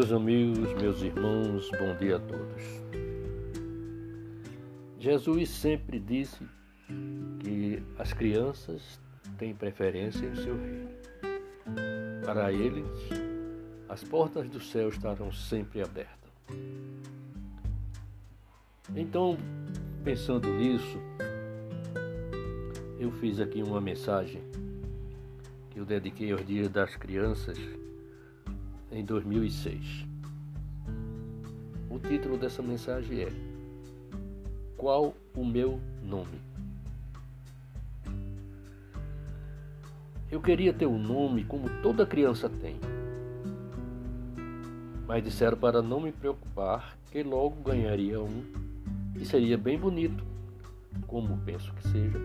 Meus amigos, meus irmãos, bom dia a todos. Jesus sempre disse que as crianças têm preferência em seu reino. Para eles, as portas do céu estarão sempre abertas. Então, pensando nisso, eu fiz aqui uma mensagem que eu dediquei aos dias das crianças em 2006. O título dessa mensagem é Qual o meu nome? Eu queria ter um nome como toda criança tem. Mas disseram para não me preocupar que logo ganharia um e seria bem bonito, como penso que seja.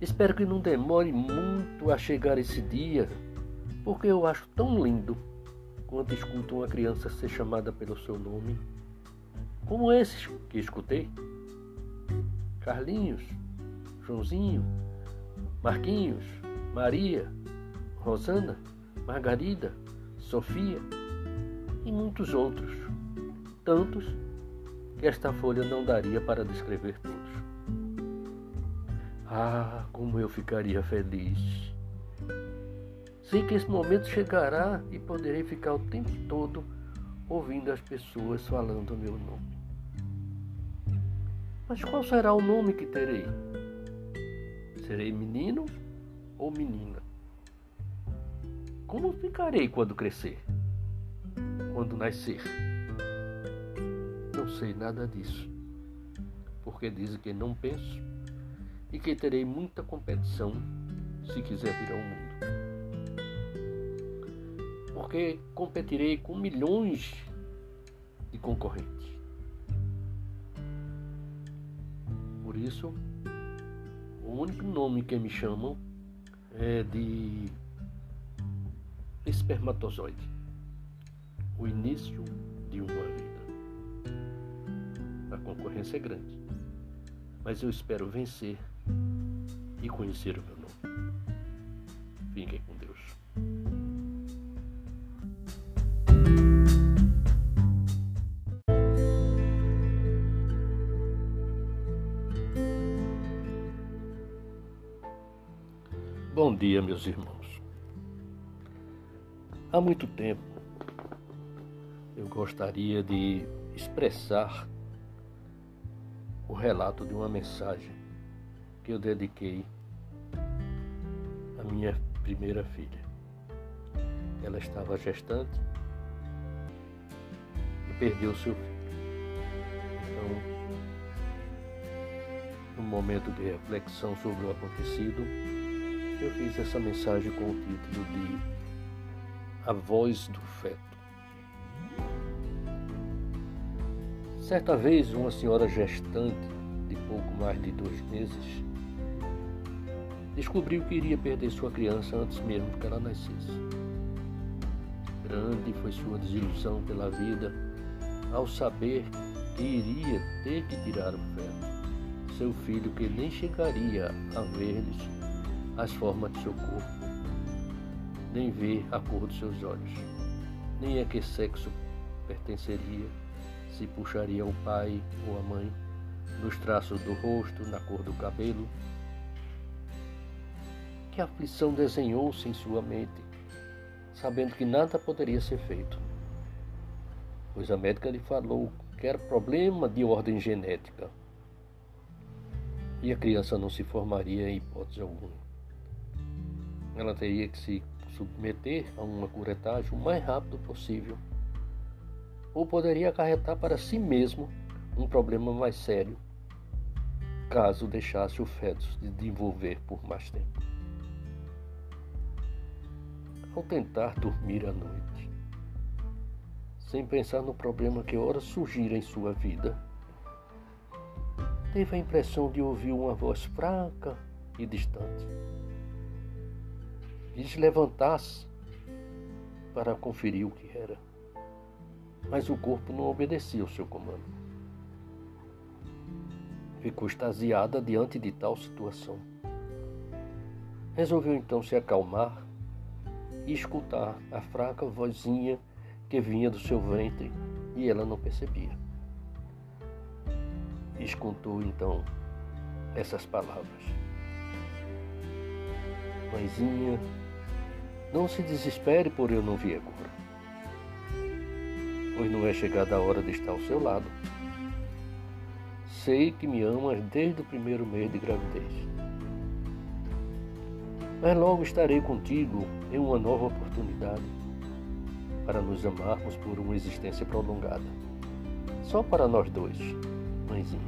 Espero que não demore muito a chegar esse dia, porque eu acho tão lindo quando escuto uma criança ser chamada pelo seu nome, como esses que escutei. Carlinhos, Joãozinho, Marquinhos, Maria, Rosana, Margarida, Sofia e muitos outros, tantos que esta folha não daria para descrever todos. Ah, como eu ficaria feliz! Sei que esse momento chegará e poderei ficar o tempo todo ouvindo as pessoas falando meu nome. Mas qual será o nome que terei? Serei menino ou menina? Como ficarei quando crescer? Quando nascer? Não sei nada disso, porque dizem que não penso e que terei muita competição se quiser vir ao mundo. Porque competirei com milhões de concorrentes. Por isso, o único nome que me chamam é de espermatozoide, o início de uma vida. A concorrência é grande, mas eu espero vencer e conhecer o meu nome. Fiquem com dia, meus irmãos. Há muito tempo eu gostaria de expressar o relato de uma mensagem que eu dediquei à minha primeira filha. Ela estava gestante e perdeu seu filho. Então, num momento de reflexão sobre o acontecido, eu fiz essa mensagem com o título de A Voz do Feto. Certa vez, uma senhora gestante de pouco mais de dois meses descobriu que iria perder sua criança antes mesmo que ela nascesse. Grande foi sua desilusão pela vida ao saber que iria ter que tirar o feto, seu filho que nem chegaria a ver-lhes as formas de seu corpo, nem ver a cor dos seus olhos, nem a que sexo pertenceria, se puxaria o pai ou a mãe, nos traços do rosto, na cor do cabelo. Que aflição desenhou-se em sua mente, sabendo que nada poderia ser feito, pois a médica lhe falou que era problema de ordem genética. E a criança não se formaria em hipótese alguma ela teria que se submeter a uma curetagem o mais rápido possível, ou poderia acarretar para si mesmo um problema mais sério, caso deixasse o feto se desenvolver por mais tempo. Ao tentar dormir à noite, sem pensar no problema que ora surgira em sua vida, teve a impressão de ouvir uma voz fraca e distante e se levantasse para conferir o que era. Mas o corpo não obedecia ao seu comando. Ficou extasiada diante de tal situação. Resolveu então se acalmar e escutar a fraca vozinha que vinha do seu ventre e ela não percebia. Escutou então essas palavras: Mãezinha, não se desespere por eu não vir agora, pois não é chegada a hora de estar ao seu lado. Sei que me amas desde o primeiro mês de gravidez. Mas logo estarei contigo em uma nova oportunidade para nos amarmos por uma existência prolongada. Só para nós dois, mãezinha.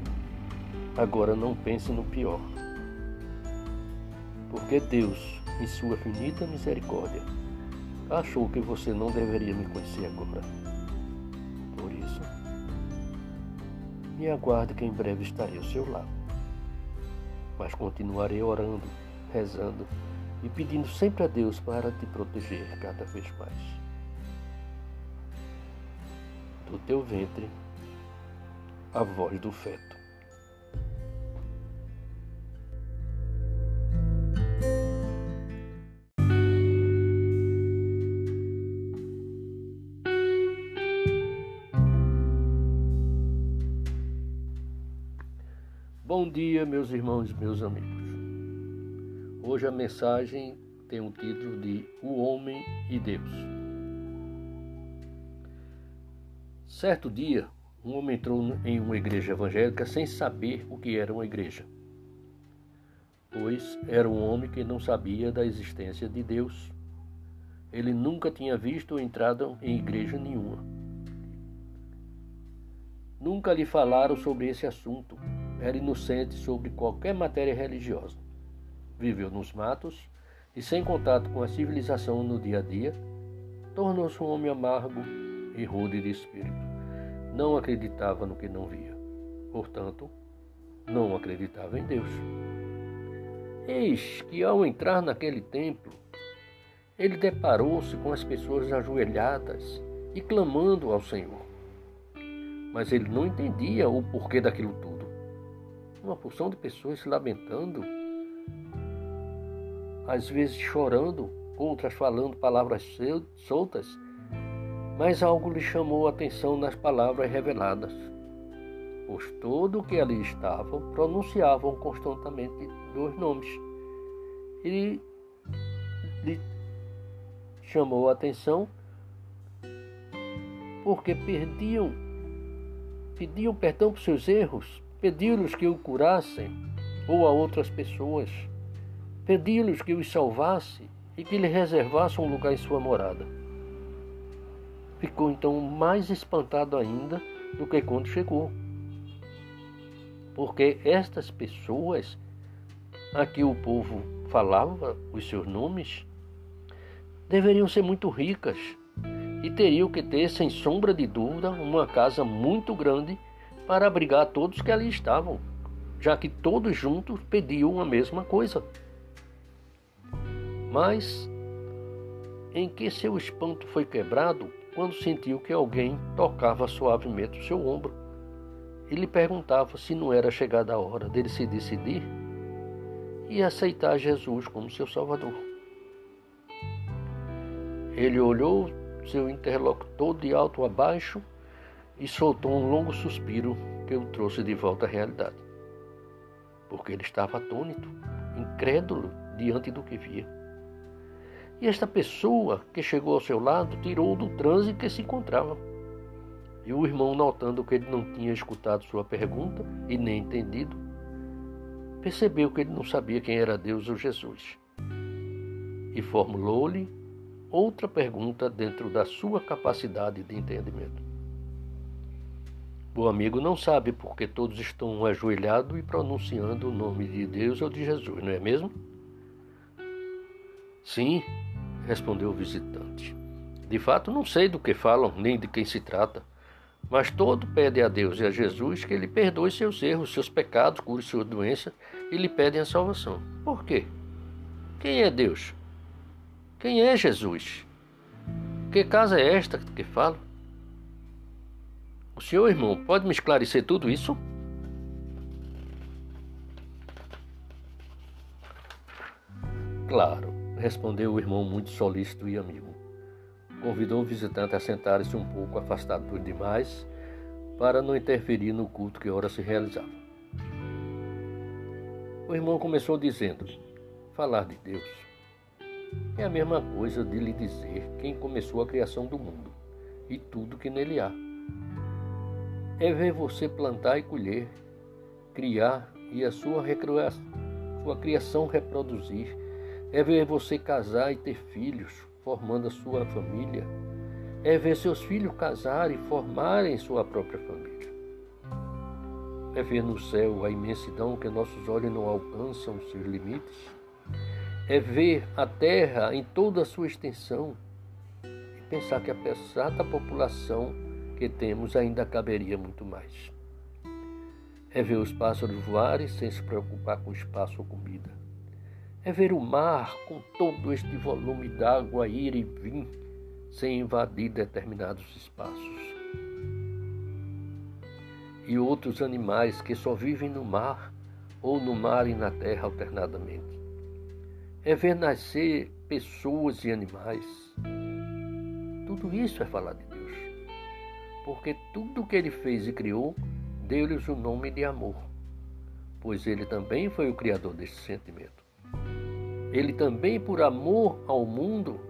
Agora não pense no pior. Porque Deus, em sua finita misericórdia, achou que você não deveria me conhecer agora. Por isso, me aguarde que em breve estarei ao seu lado. Mas continuarei orando, rezando e pedindo sempre a Deus para te proteger cada vez mais. Do teu ventre, a voz do feto. Dia, meus irmãos e meus amigos. Hoje a mensagem tem o título de O Homem e Deus. Certo dia, um homem entrou em uma igreja evangélica sem saber o que era uma igreja, pois era um homem que não sabia da existência de Deus. Ele nunca tinha visto ou entrado em igreja nenhuma. Nunca lhe falaram sobre esse assunto. Era inocente sobre qualquer matéria religiosa viveu nos matos e sem contato com a civilização no dia a dia, tornou-se um homem amargo e rude de espírito. Não acreditava no que não via. Portanto, não acreditava em Deus. Eis que ao entrar naquele templo, ele deparou-se com as pessoas ajoelhadas e clamando ao Senhor. Mas ele não entendia o porquê daquilo tudo. Uma porção de pessoas se lamentando às vezes chorando, outras falando palavras soltas, mas algo lhe chamou a atenção nas palavras reveladas, pois todo o que ali estava pronunciavam constantemente dois nomes. E lhe chamou a atenção porque perdiam, pediam perdão por seus erros, pediram-lhes que o curassem ou a outras pessoas pedi-lhes que os salvasse e que lhe reservasse um lugar em sua morada. Ficou então mais espantado ainda do que quando chegou. Porque estas pessoas a que o povo falava os seus nomes deveriam ser muito ricas e teriam que ter, sem sombra de dúvida, uma casa muito grande para abrigar todos que ali estavam, já que todos juntos pediam a mesma coisa mas em que seu espanto foi quebrado quando sentiu que alguém tocava suavemente o seu ombro e lhe perguntava se não era chegada a hora dele se decidir e aceitar Jesus como seu Salvador. Ele olhou seu interlocutor de alto a baixo e soltou um longo suspiro que o trouxe de volta à realidade, porque ele estava atônito, incrédulo diante do que via. E esta pessoa que chegou ao seu lado tirou do transe em que se encontrava. E o irmão, notando que ele não tinha escutado sua pergunta e nem entendido, percebeu que ele não sabia quem era Deus ou Jesus. E formulou-lhe outra pergunta dentro da sua capacidade de entendimento. O amigo não sabe porque todos estão ajoelhados e pronunciando o nome de Deus ou de Jesus, não é mesmo? Sim, respondeu o visitante. De fato, não sei do que falam, nem de quem se trata. Mas todo pede a Deus e a Jesus que Ele perdoe seus erros, seus pecados, cure suas doenças e lhe pedem a salvação. Por quê? Quem é Deus? Quem é Jesus? Que casa é esta que falo? O senhor, irmão, pode me esclarecer tudo isso? Claro, Respondeu o irmão muito solícito e amigo. Convidou o visitante a sentar-se um pouco afastado dos demais para não interferir no culto que ora se realizava. O irmão começou dizendo: Falar de Deus é a mesma coisa de lhe dizer quem começou a criação do mundo e tudo que nele há. É ver você plantar e colher, criar e a sua, sua criação reproduzir. É ver você casar e ter filhos, formando a sua família. É ver seus filhos casarem e formarem sua própria família. É ver no céu a imensidão que nossos olhos não alcançam seus limites. É ver a terra em toda a sua extensão e pensar que apesar da população que temos, ainda caberia muito mais é ver os pássaros voarem sem se preocupar com espaço ou comida. É ver o mar com todo este volume d'água ir e vir sem invadir determinados espaços. E outros animais que só vivem no mar ou no mar e na terra alternadamente. É ver nascer pessoas e animais. Tudo isso é falar de Deus. Porque tudo que ele fez e criou deu-lhes o nome de amor, pois ele também foi o criador deste sentimento. Ele também, por amor ao mundo,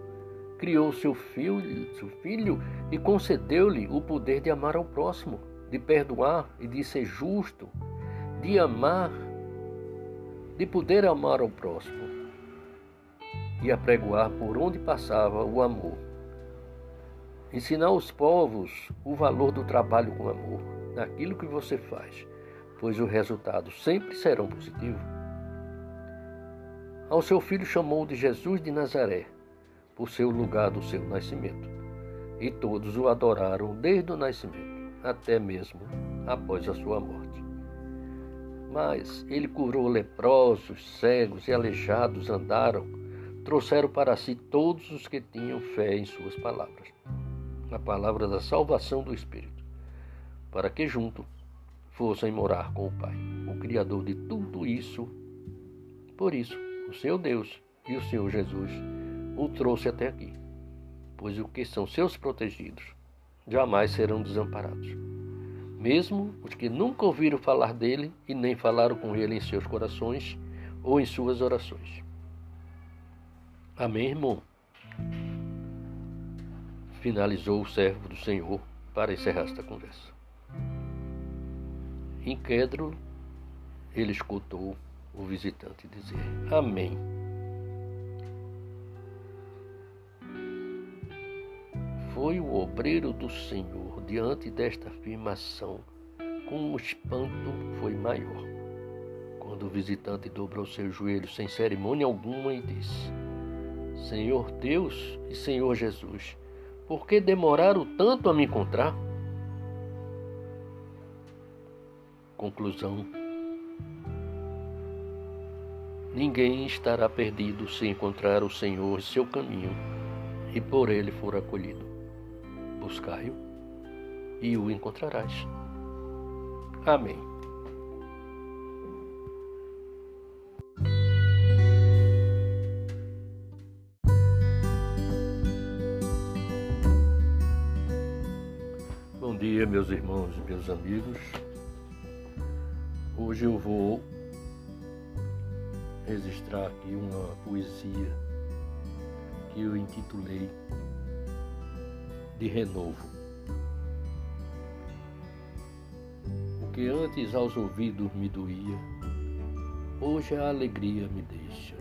criou seu filho, seu filho e concedeu-lhe o poder de amar ao próximo, de perdoar e de ser justo, de amar, de poder amar ao próximo e apregoar por onde passava o amor. Ensinar aos povos o valor do trabalho com amor naquilo que você faz, pois os resultados sempre serão positivos. Ao seu filho chamou de Jesus de Nazaré, por ser o lugar do seu nascimento, e todos o adoraram desde o nascimento, até mesmo após a sua morte. Mas ele curou leprosos, cegos e aleijados andaram, trouxeram para si todos os que tinham fé em suas palavras, a palavra da salvação do Espírito para que junto fossem morar com o Pai, o Criador de tudo isso. Por isso, o seu Deus e o Senhor Jesus o trouxe até aqui, pois o que são seus protegidos jamais serão desamparados. Mesmo os que nunca ouviram falar dele e nem falaram com ele em seus corações ou em suas orações. Amém, irmão? Finalizou o servo do Senhor para encerrar esta conversa. Incrédulo, ele escutou o visitante dizer: Amém. Foi o obreiro do Senhor diante desta afirmação, com o espanto foi maior. Quando o visitante dobrou seus joelhos sem cerimônia alguma e disse: Senhor Deus e Senhor Jesus, por que demoraram tanto a me encontrar? Conclusão: Ninguém estará perdido se encontrar o Senhor seu caminho e por ele for acolhido. Buscai-o e o encontrarás. Amém. Meus irmãos e meus amigos. Hoje eu vou registrar aqui uma poesia que eu intitulei de renovo. O que antes aos ouvidos me doía, hoje a alegria me deixa.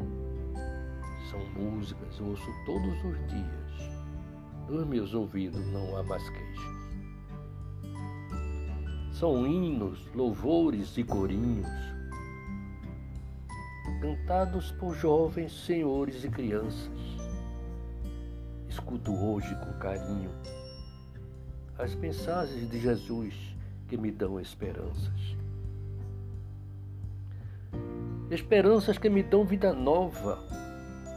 São músicas, ouço todos os dias, dos meus ouvidos não há mais queixa. São hinos, louvores e corinhos, cantados por jovens senhores e crianças. Escuto hoje com carinho as mensagens de Jesus que me dão esperanças. Esperanças que me dão vida nova,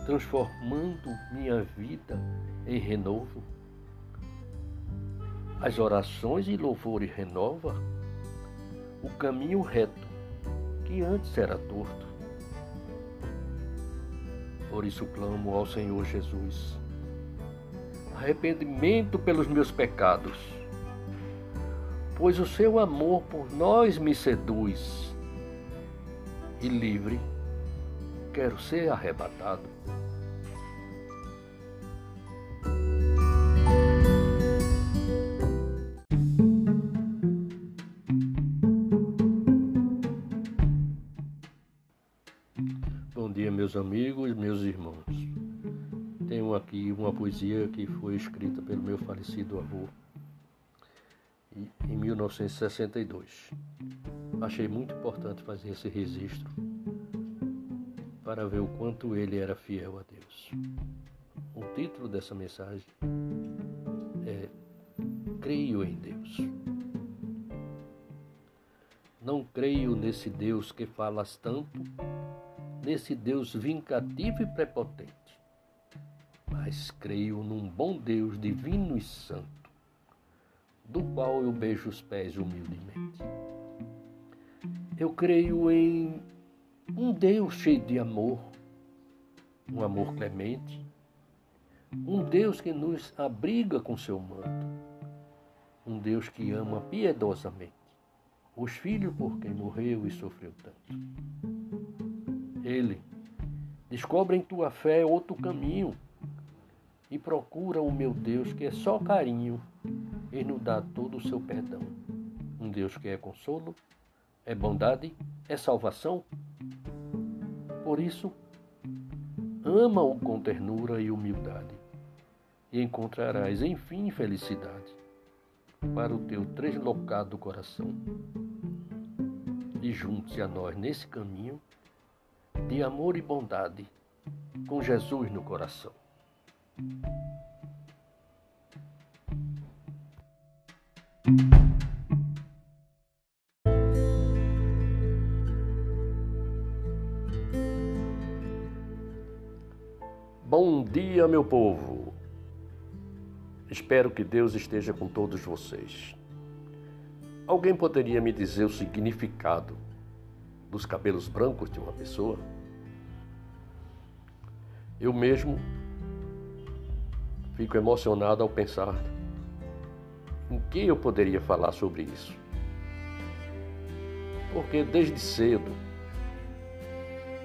transformando minha vida em renovo as orações e louvores renova o caminho reto que antes era torto. Por isso clamo ao Senhor Jesus. Arrependimento pelos meus pecados, pois o seu amor por nós me seduz. E livre, quero ser arrebatado. Meus amigos, meus irmãos. Tenho aqui uma poesia que foi escrita pelo meu falecido avô em 1962. Achei muito importante fazer esse registro para ver o quanto ele era fiel a Deus. O título dessa mensagem é Creio em Deus. Não creio nesse Deus que falas tanto nesse Deus vingativo e prepotente, mas creio num bom Deus divino e santo, do qual eu beijo os pés humildemente. Eu creio em um Deus cheio de amor, um amor clemente, um Deus que nos abriga com seu manto, um Deus que ama piedosamente os filhos por quem morreu e sofreu tanto. Ele. Descobre em tua fé outro caminho e procura o meu Deus que é só carinho e nos dá todo o seu perdão. Um Deus que é consolo, é bondade, é salvação. Por isso, ama-o com ternura e humildade e encontrarás, enfim, felicidade para o teu deslocado coração. E junte-se a nós nesse caminho de amor e bondade, com Jesus no coração. Bom dia, meu povo. Espero que Deus esteja com todos vocês. Alguém poderia me dizer o significado dos cabelos brancos de uma pessoa? Eu mesmo fico emocionado ao pensar em que eu poderia falar sobre isso. Porque desde cedo,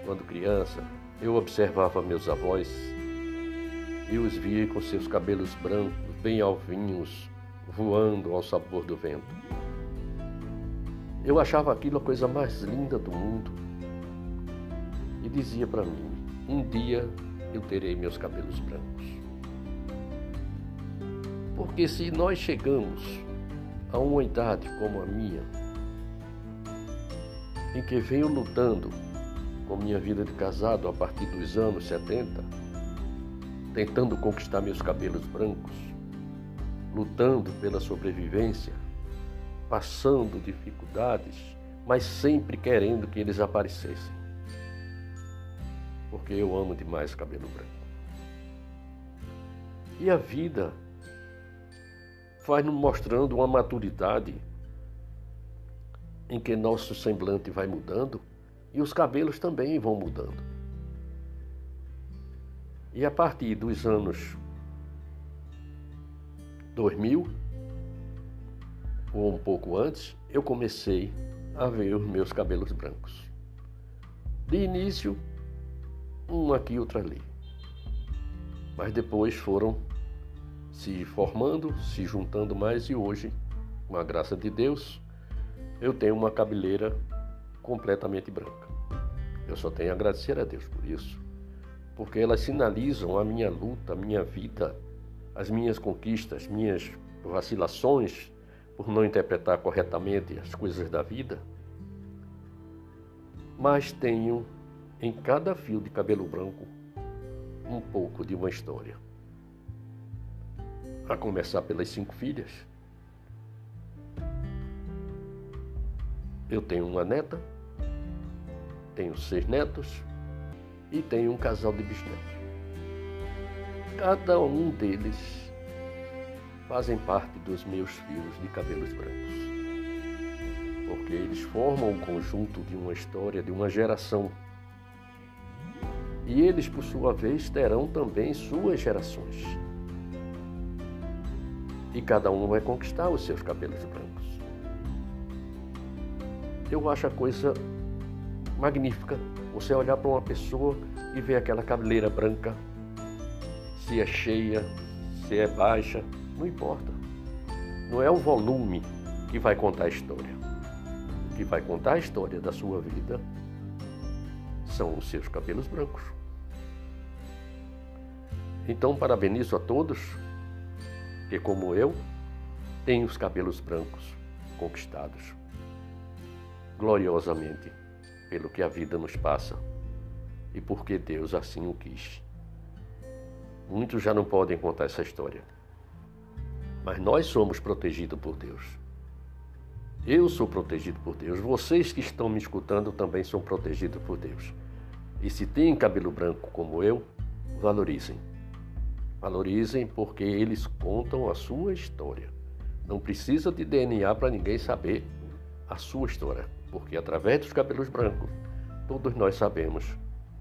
quando criança, eu observava meus avós e os via com seus cabelos brancos, bem alvinhos, voando ao sabor do vento. Eu achava aquilo a coisa mais linda do mundo e dizia para mim: um dia eu terei meus cabelos brancos. Porque se nós chegamos a uma idade como a minha, em que venho lutando com minha vida de casado a partir dos anos 70, tentando conquistar meus cabelos brancos, lutando pela sobrevivência, passando dificuldades, mas sempre querendo que eles aparecessem. Porque eu amo demais cabelo branco. E a vida vai nos mostrando uma maturidade em que nosso semblante vai mudando e os cabelos também vão mudando. E a partir dos anos 2000, ou um pouco antes, eu comecei a ver os meus cabelos brancos. De início, um aqui, outro ali. Mas depois foram se formando, se juntando mais e hoje, com a graça de Deus, eu tenho uma cabeleira completamente branca. Eu só tenho a agradecer a Deus por isso, porque elas sinalizam a minha luta, a minha vida, as minhas conquistas, minhas vacilações, por não interpretar corretamente as coisas da vida, mas tenho em cada fio de cabelo branco um pouco de uma história. A começar pelas cinco filhas. Eu tenho uma neta, tenho seis netos e tenho um casal de bisnetos. Cada um deles fazem parte dos meus fios de cabelos brancos. Porque eles formam o conjunto de uma história de uma geração E eles, por sua vez, terão também suas gerações. E cada um vai conquistar os seus cabelos brancos. Eu acho a coisa magnífica você olhar para uma pessoa e ver aquela cabeleira branca, se é cheia, se é baixa, não importa. Não é o volume que vai contar a história. O que vai contar a história da sua vida são os seus cabelos brancos. Então, parabenizo a todos que, como eu, têm os cabelos brancos conquistados gloriosamente pelo que a vida nos passa e porque Deus assim o quis. Muitos já não podem contar essa história, mas nós somos protegidos por Deus. Eu sou protegido por Deus. Vocês que estão me escutando também são protegidos por Deus. E se têm cabelo branco como eu, valorizem. Valorizem porque eles contam a sua história. Não precisa de DNA para ninguém saber a sua história, porque através dos cabelos brancos, todos nós sabemos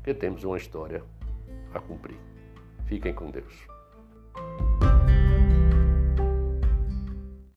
que temos uma história a cumprir. Fiquem com Deus.